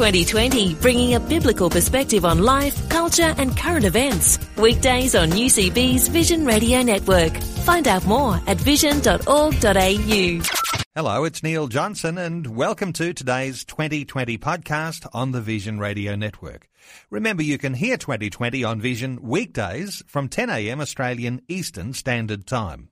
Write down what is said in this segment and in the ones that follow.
2020, bringing a biblical perspective on life, culture, and current events. Weekdays on UCB's Vision Radio Network. Find out more at vision.org.au. Hello, it's Neil Johnson, and welcome to today's 2020 podcast on the Vision Radio Network. Remember, you can hear 2020 on Vision weekdays from 10 a.m. Australian Eastern Standard Time.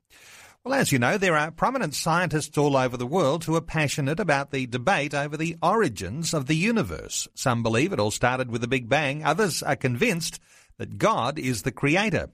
Well, as you know, there are prominent scientists all over the world who are passionate about the debate over the origins of the universe. Some believe it all started with the Big Bang. Others are convinced that God is the creator.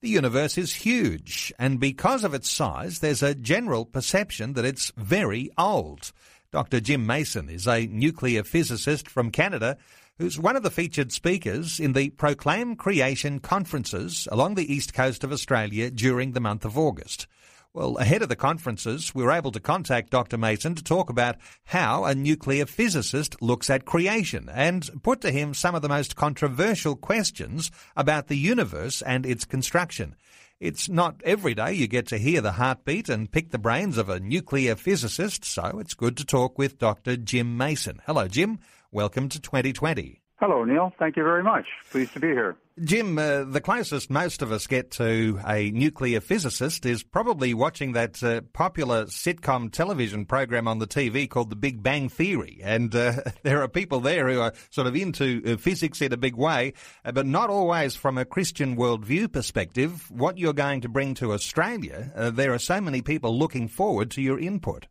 The universe is huge, and because of its size, there's a general perception that it's very old. Dr. Jim Mason is a nuclear physicist from Canada who's one of the featured speakers in the Proclaim Creation conferences along the east coast of Australia during the month of August. Well, ahead of the conferences, we were able to contact Dr. Mason to talk about how a nuclear physicist looks at creation and put to him some of the most controversial questions about the universe and its construction. It's not every day you get to hear the heartbeat and pick the brains of a nuclear physicist, so it's good to talk with Dr. Jim Mason. Hello, Jim. Welcome to 2020. Hello, Neil. Thank you very much. Pleased to be here. Jim, uh, the closest most of us get to a nuclear physicist is probably watching that uh, popular sitcom television program on the TV called The Big Bang Theory. And uh, there are people there who are sort of into uh, physics in a big way, uh, but not always from a Christian worldview perspective. What you're going to bring to Australia, uh, there are so many people looking forward to your input.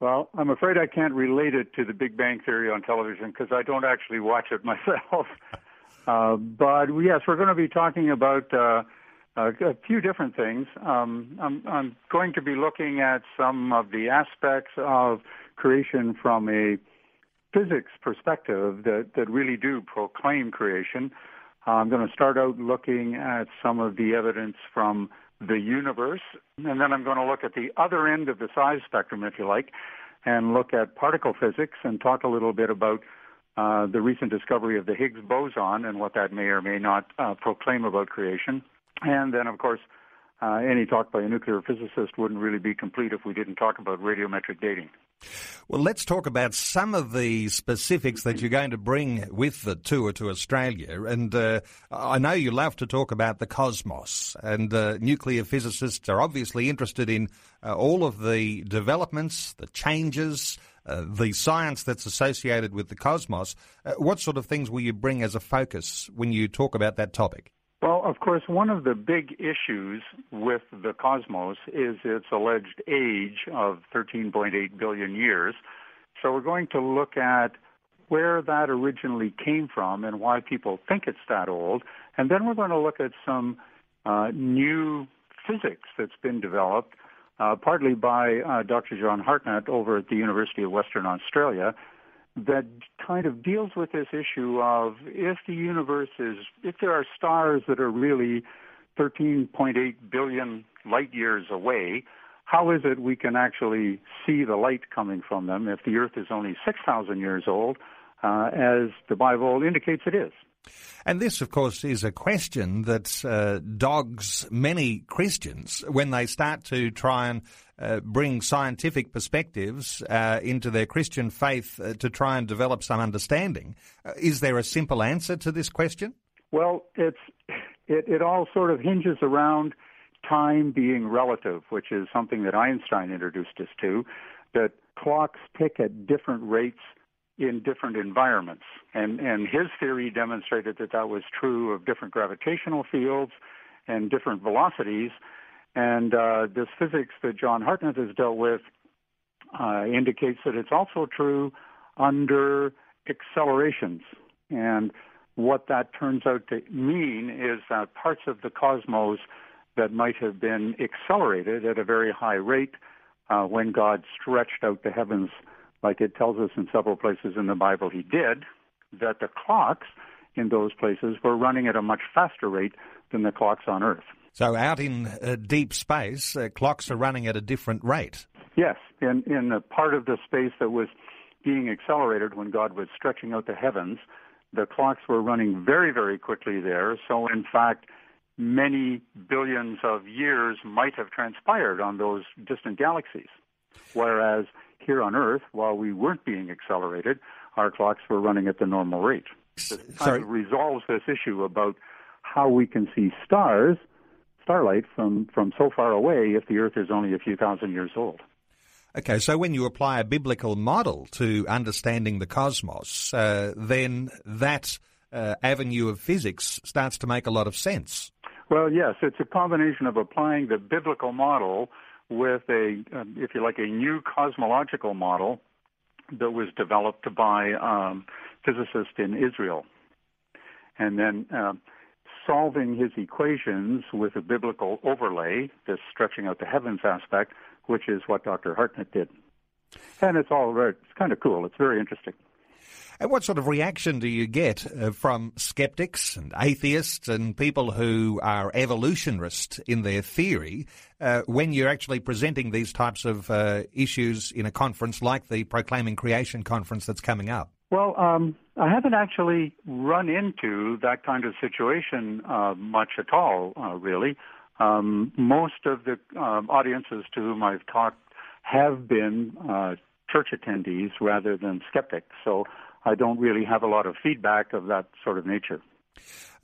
Well, I'm afraid I can't relate it to the Big Bang Theory on television because I don't actually watch it myself. uh, but yes, we're going to be talking about uh, a, a few different things. Um, I'm, I'm going to be looking at some of the aspects of creation from a physics perspective that, that really do proclaim creation. Uh, I'm going to start out looking at some of the evidence from the universe. And then I'm going to look at the other end of the size spectrum, if you like, and look at particle physics and talk a little bit about uh, the recent discovery of the Higgs boson and what that may or may not uh, proclaim about creation. And then, of course, uh, any talk by a nuclear physicist wouldn't really be complete if we didn't talk about radiometric dating. Well, let's talk about some of the specifics that you're going to bring with the tour to Australia. And uh, I know you love to talk about the cosmos, and uh, nuclear physicists are obviously interested in uh, all of the developments, the changes, uh, the science that's associated with the cosmos. Uh, what sort of things will you bring as a focus when you talk about that topic? Well, of course, one of the big issues with the cosmos is its alleged age of 13.8 billion years. So we're going to look at where that originally came from and why people think it's that old. And then we're going to look at some uh, new physics that's been developed, uh, partly by uh, Dr. John Hartnett over at the University of Western Australia, that kind of deals with this issue of if the universe is, if there are stars that are really 13.8 billion light years away, how is it we can actually see the light coming from them if the Earth is only 6,000 years old, uh, as the Bible indicates it is? And this, of course, is a question that uh, dogs many Christians when they start to try and uh, bring scientific perspectives uh, into their Christian faith uh, to try and develop some understanding. Uh, is there a simple answer to this question? Well, it's it, it all sort of hinges around time being relative, which is something that Einstein introduced us to. That clocks tick at different rates in different environments. And, and his theory demonstrated that that was true of different gravitational fields and different velocities. And uh, this physics that John Hartnett has dealt with uh, indicates that it's also true under accelerations. And what that turns out to mean is that parts of the cosmos that might have been accelerated at a very high rate uh, when God stretched out the heavens like it tells us in several places in the Bible he did, that the clocks in those places were running at a much faster rate than the clocks on Earth. So out in uh, deep space, uh, clocks are running at a different rate. Yes, in in a part of the space that was being accelerated when God was stretching out the heavens, the clocks were running very very quickly there. So in fact, many billions of years might have transpired on those distant galaxies. Whereas here on Earth, while we weren't being accelerated, our clocks were running at the normal rate. This kind of resolves this issue about how we can see stars starlight from, from so far away if the Earth is only a few thousand years old. Okay, so when you apply a biblical model to understanding the cosmos, uh, then that uh, avenue of physics starts to make a lot of sense. Well, yes, it's a combination of applying the biblical model with a, um, if you like, a new cosmological model that was developed by um, physicists in Israel. And then um, solving his equations with a biblical overlay, this stretching out the heavens aspect, which is what Dr. Hartnett did. And it's all very, it's kind of cool. It's very interesting. And what sort of reaction do you get uh, from skeptics and atheists and people who are evolutionists in their theory uh, when you're actually presenting these types of uh, issues in a conference like the Proclaiming Creation conference that's coming up? Well, um, I haven't actually run into that kind of situation uh, much at all, uh, really. Um, most of the um, audiences to whom I've talked have been uh, church attendees rather than skeptics, so I don't really have a lot of feedback of that sort of nature.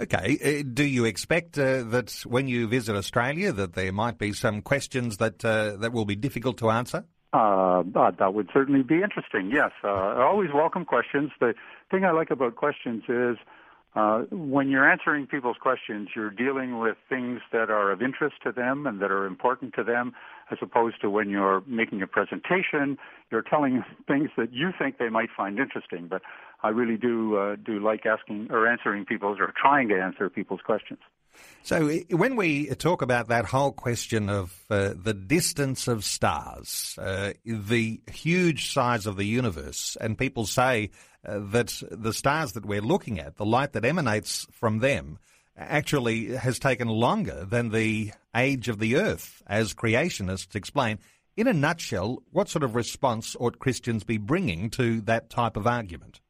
Okay. Uh, do you expect uh, that when you visit Australia that there might be some questions that uh, that will be difficult to answer? Uh, that would certainly be interesting. Yes, uh, I always welcome questions. The thing I like about questions is uh, when you're answering people's questions, you're dealing with things that are of interest to them and that are important to them, as opposed to when you're making a presentation, you're telling things that you think they might find interesting. But I really do uh, do like asking or answering people's or trying to answer people's questions. So, when we talk about that whole question of uh, the distance of stars, uh, the huge size of the universe, and people say uh, that the stars that we're looking at, the light that emanates from them, actually has taken longer than the age of the earth, as creationists explain. In a nutshell, what sort of response ought Christians be bringing to that type of argument?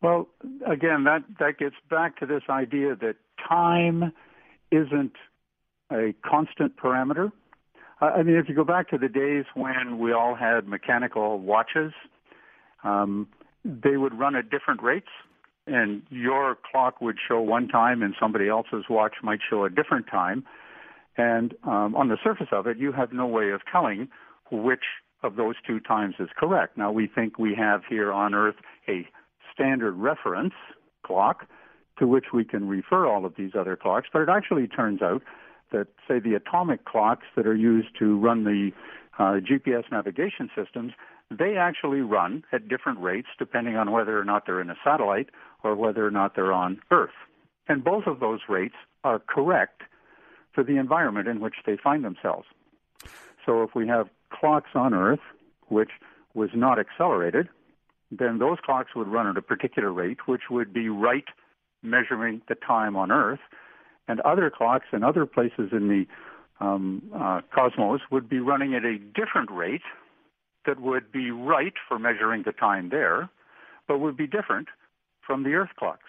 Well, again, that, that gets back to this idea that time isn't a constant parameter. I mean, if you go back to the days when we all had mechanical watches, um, they would run at different rates, and your clock would show one time, and somebody else's watch might show a different time. And um, on the surface of it, you have no way of telling which of those two times is correct. Now, we think we have here on Earth a standard reference clock to which we can refer all of these other clocks, but it actually turns out that, say, the atomic clocks that are used to run the uh, GPS navigation systems, they actually run at different rates depending on whether or not they're in a satellite or whether or not they're on Earth. And both of those rates are correct for the environment in which they find themselves. So if we have clocks on Earth, which was not accelerated, then those clocks would run at a particular rate, which would be right measuring the time on Earth, and other clocks in other places in the um, uh, cosmos would be running at a different rate that would be right for measuring the time there, but would be different from the Earth clocks.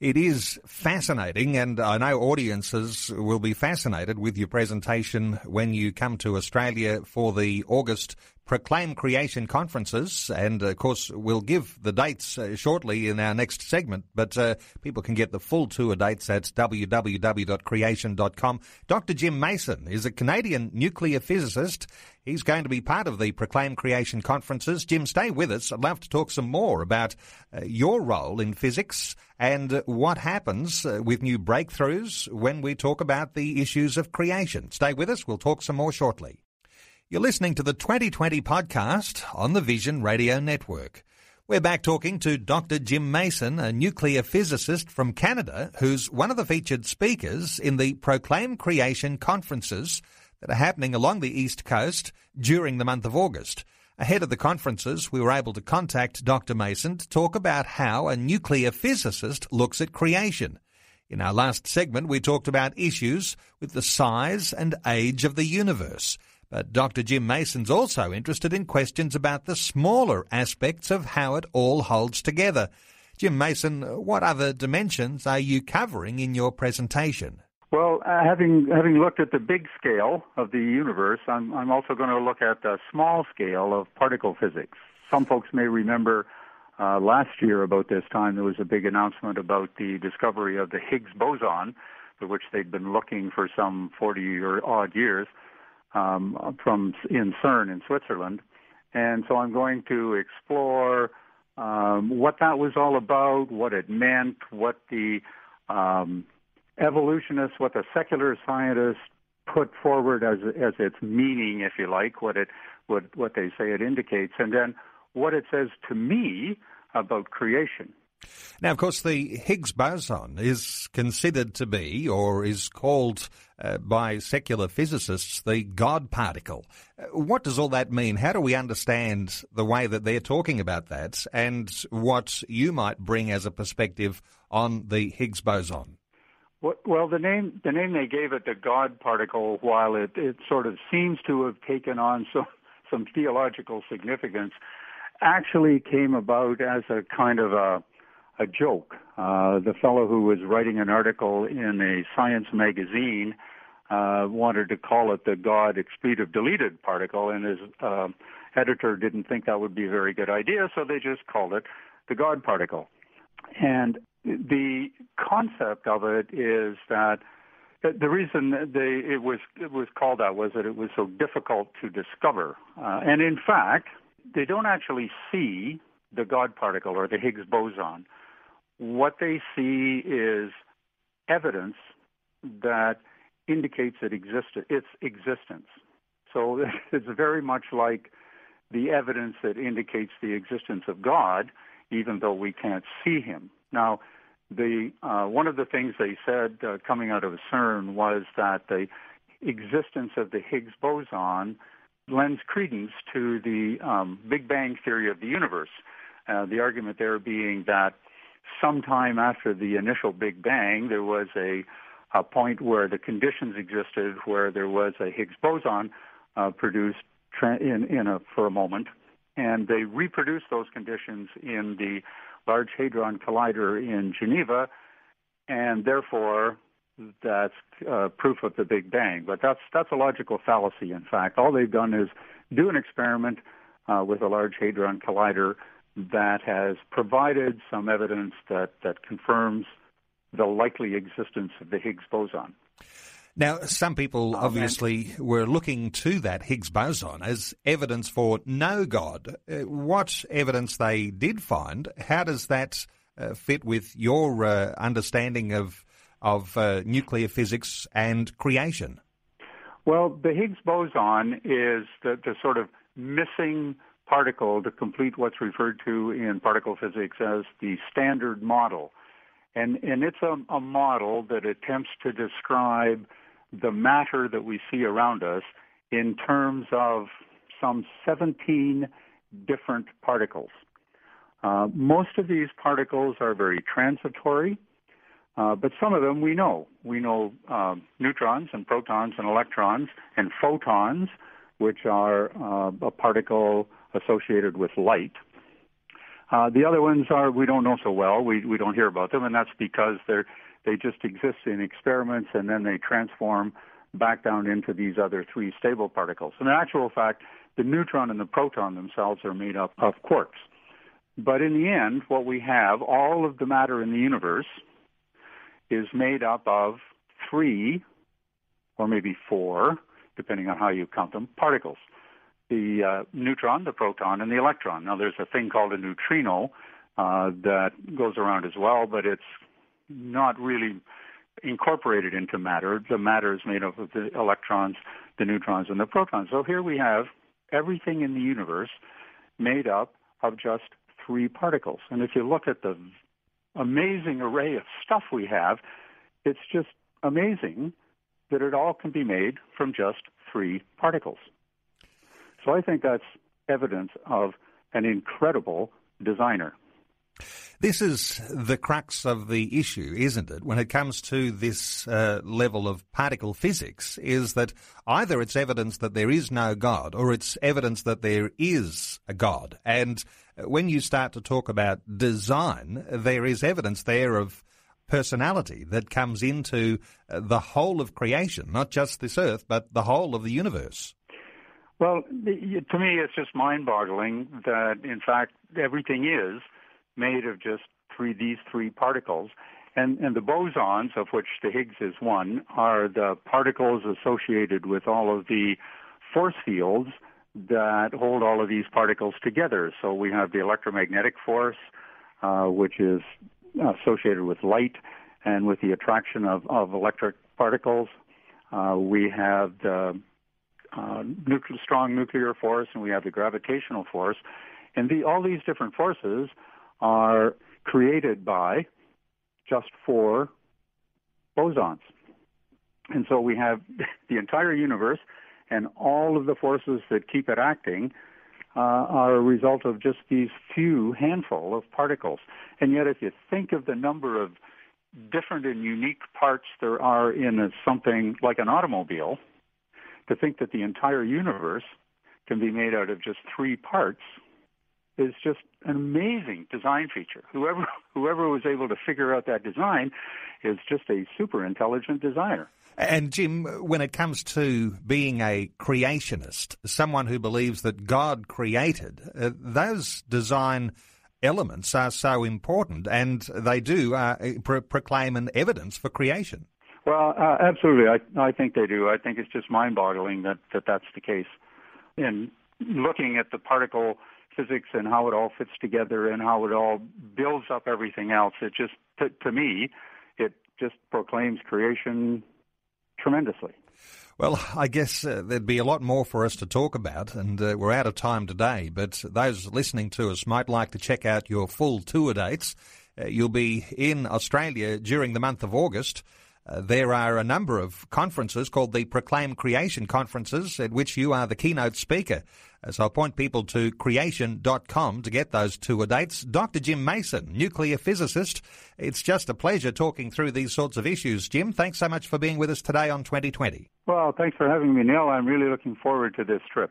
It is fascinating, and I know audiences will be fascinated with your presentation when you come to Australia for the August Proclaim Creation conferences. And of course, we'll give the dates uh, shortly in our next segment, but uh, people can get the full tour dates at www.creation.com. Dr. Jim Mason is a Canadian nuclear physicist. He's going to be part of the Proclaim Creation conferences. Jim, stay with us. I'd love to talk some more about uh, your role in physics and what happens uh, with new breakthroughs when we talk about the issues of creation. Stay with us. We'll talk some more shortly. You're listening to the 2020 podcast on the Vision Radio Network. We're back talking to Dr. Jim Mason, a nuclear physicist from Canada, who's one of the featured speakers in the Proclaim Creation conferences that are happening along the East Coast during the month of August. Ahead of the conferences, we were able to contact Dr. Mason to talk about how a nuclear physicist looks at creation. In our last segment, we talked about issues with the size and age of the universe. But Dr. Jim Mason's also interested in questions about the smaller aspects of how it all holds together. Jim Mason, what other dimensions are you covering in your presentation? Well, uh, having having looked at the big scale of the universe, I'm I'm also going to look at the small scale of particle physics. Some folks may remember uh, last year about this time there was a big announcement about the discovery of the Higgs boson, for which they'd been looking for some 40 or odd years um, from in CERN in Switzerland. And so I'm going to explore um, what that was all about, what it meant, what the um, evolutionists, what the secular scientists put forward as as its meaning, if you like, what it what what they say it indicates, and then what it says to me about creation. Now, of course, the Higgs boson is considered to be, or is called uh, by secular physicists, the God particle. Uh, what does all that mean? How do we understand the way that they're talking about that and what you might bring as a perspective on the Higgs boson? Well, the name the name they gave it, the God particle, while it, it sort of seems to have taken on some some theological significance, actually came about as a kind of a a joke. Uh, the fellow who was writing an article in a science magazine uh, wanted to call it the God expletive deleted particle, and his uh, editor didn't think that would be a very good idea, so they just called it the God particle. And the concept of it is that the reason they, it was it was called that was that it was so difficult to discover, uh, and in fact, they don't actually see the God particle or the Higgs boson what they see is evidence that indicates it exist- its existence. So it's very much like the evidence that indicates the existence of God, even though we can't see him. Now, the uh, one of the things they said uh, coming out of CERN was that the existence of the Higgs boson lends credence to the um, Big Bang theory of the universe. Uh, the argument there being that sometime after the initial Big Bang, there was a, a point where the conditions existed where there was a Higgs boson uh, produced tra- in, in a, for a moment, and they reproduced those conditions in the Large Hadron Collider in Geneva, and therefore that's uh, proof of the Big Bang. But that's that's a logical fallacy. In fact, all they've done is do an experiment uh, with a Large Hadron Collider that has provided some evidence that, that confirms the likely existence of the Higgs boson. Now, some people um, obviously were looking to that Higgs boson as evidence for no God. Uh, what evidence they did find, how does that uh, fit with your uh, understanding of, of uh, nuclear physics and creation? Well, the Higgs boson is the, the sort of missing particle to complete what's referred to in particle physics as the standard model. And, and it's a, a model that attempts to describe the matter that we see around us in terms of some 17 different particles. Uh, most of these particles are very transitory, uh, but some of them we know. We know uh, neutrons and protons and electrons and photons, which are uh, a particle associated with light. Uh, the other ones are we don't know so well. We we don't hear about them, and that's because they're they just exist in experiments, and then they transform back down into these other three stable particles. In actual fact, the neutron and the proton themselves are made up of quarks. But in the end, what we have, all of the matter in the universe, is made up of three, or maybe four, depending on how you count them, particles the uh, neutron, the proton, and the electron. Now, there's a thing called a neutrino uh, that goes around as well, but it's not really incorporated into matter. The matter is made up of the electrons, the neutrons, and the protons. So here we have everything in the universe made up of just three particles. And if you look at the amazing array of stuff we have, it's just amazing that it all can be made from just three particles. So I think that's evidence of an incredible designer. This is the crux of the issue, isn't it? When it comes to this uh, level of particle physics, is that either it's evidence that there is no God, or it's evidence that there is a God. And when you start to talk about design, there is evidence there of personality that comes into uh, the whole of creation, not just this earth, but the whole of the universe. Well, to me, it's just mind-boggling that, in fact, everything is made of just three these three particles. And, and the bosons, of which the Higgs is one, are the particles associated with all of the force fields that hold all of these particles together. So we have the electromagnetic force, uh, which is associated with light and with the attraction of, of electric particles. Uh, we have the uh, strong nuclear force, and we have the gravitational force. And the, all these different forces are created by just four bosons. And so we have the entire universe and all of the forces that keep it acting uh, are a result of just these few handful of particles. And yet, if you think of the number of different and unique parts there are in a, something like an automobile, to think that the entire universe can be made out of just three parts is just an amazing design feature. Whoever whoever was able to figure out that design is just a super intelligent designer. And Jim, when it comes to being a creationist, someone who believes that God created, uh, those design elements are so important, and they do uh, pro- proclaim an evidence for creation. Well, uh, absolutely. I, I think they do. I think it's just mind-boggling that, that that's the case. And looking at the particle physics and how it all fits together and how it all builds up everything else, it just, to, to me, it just proclaims creation tremendously. Well, I guess uh, there'd be a lot more for us to talk about, and uh, we're out of time today. But those listening to us might like to check out your full tour dates. Uh, you'll be in Australia during the month of August. Uh, there are a number of conferences called the Proclaim Creation Conferences, at which you are the keynote speaker. Uh, so I'll point people to creation.com to get those tour dates. Dr. Jim Mason, nuclear physicist. It's just a pleasure talking through these sorts of issues. Jim, thanks so much for being with us today on 2020. Well, thanks for having me, Neil. I'm really looking forward to this trip.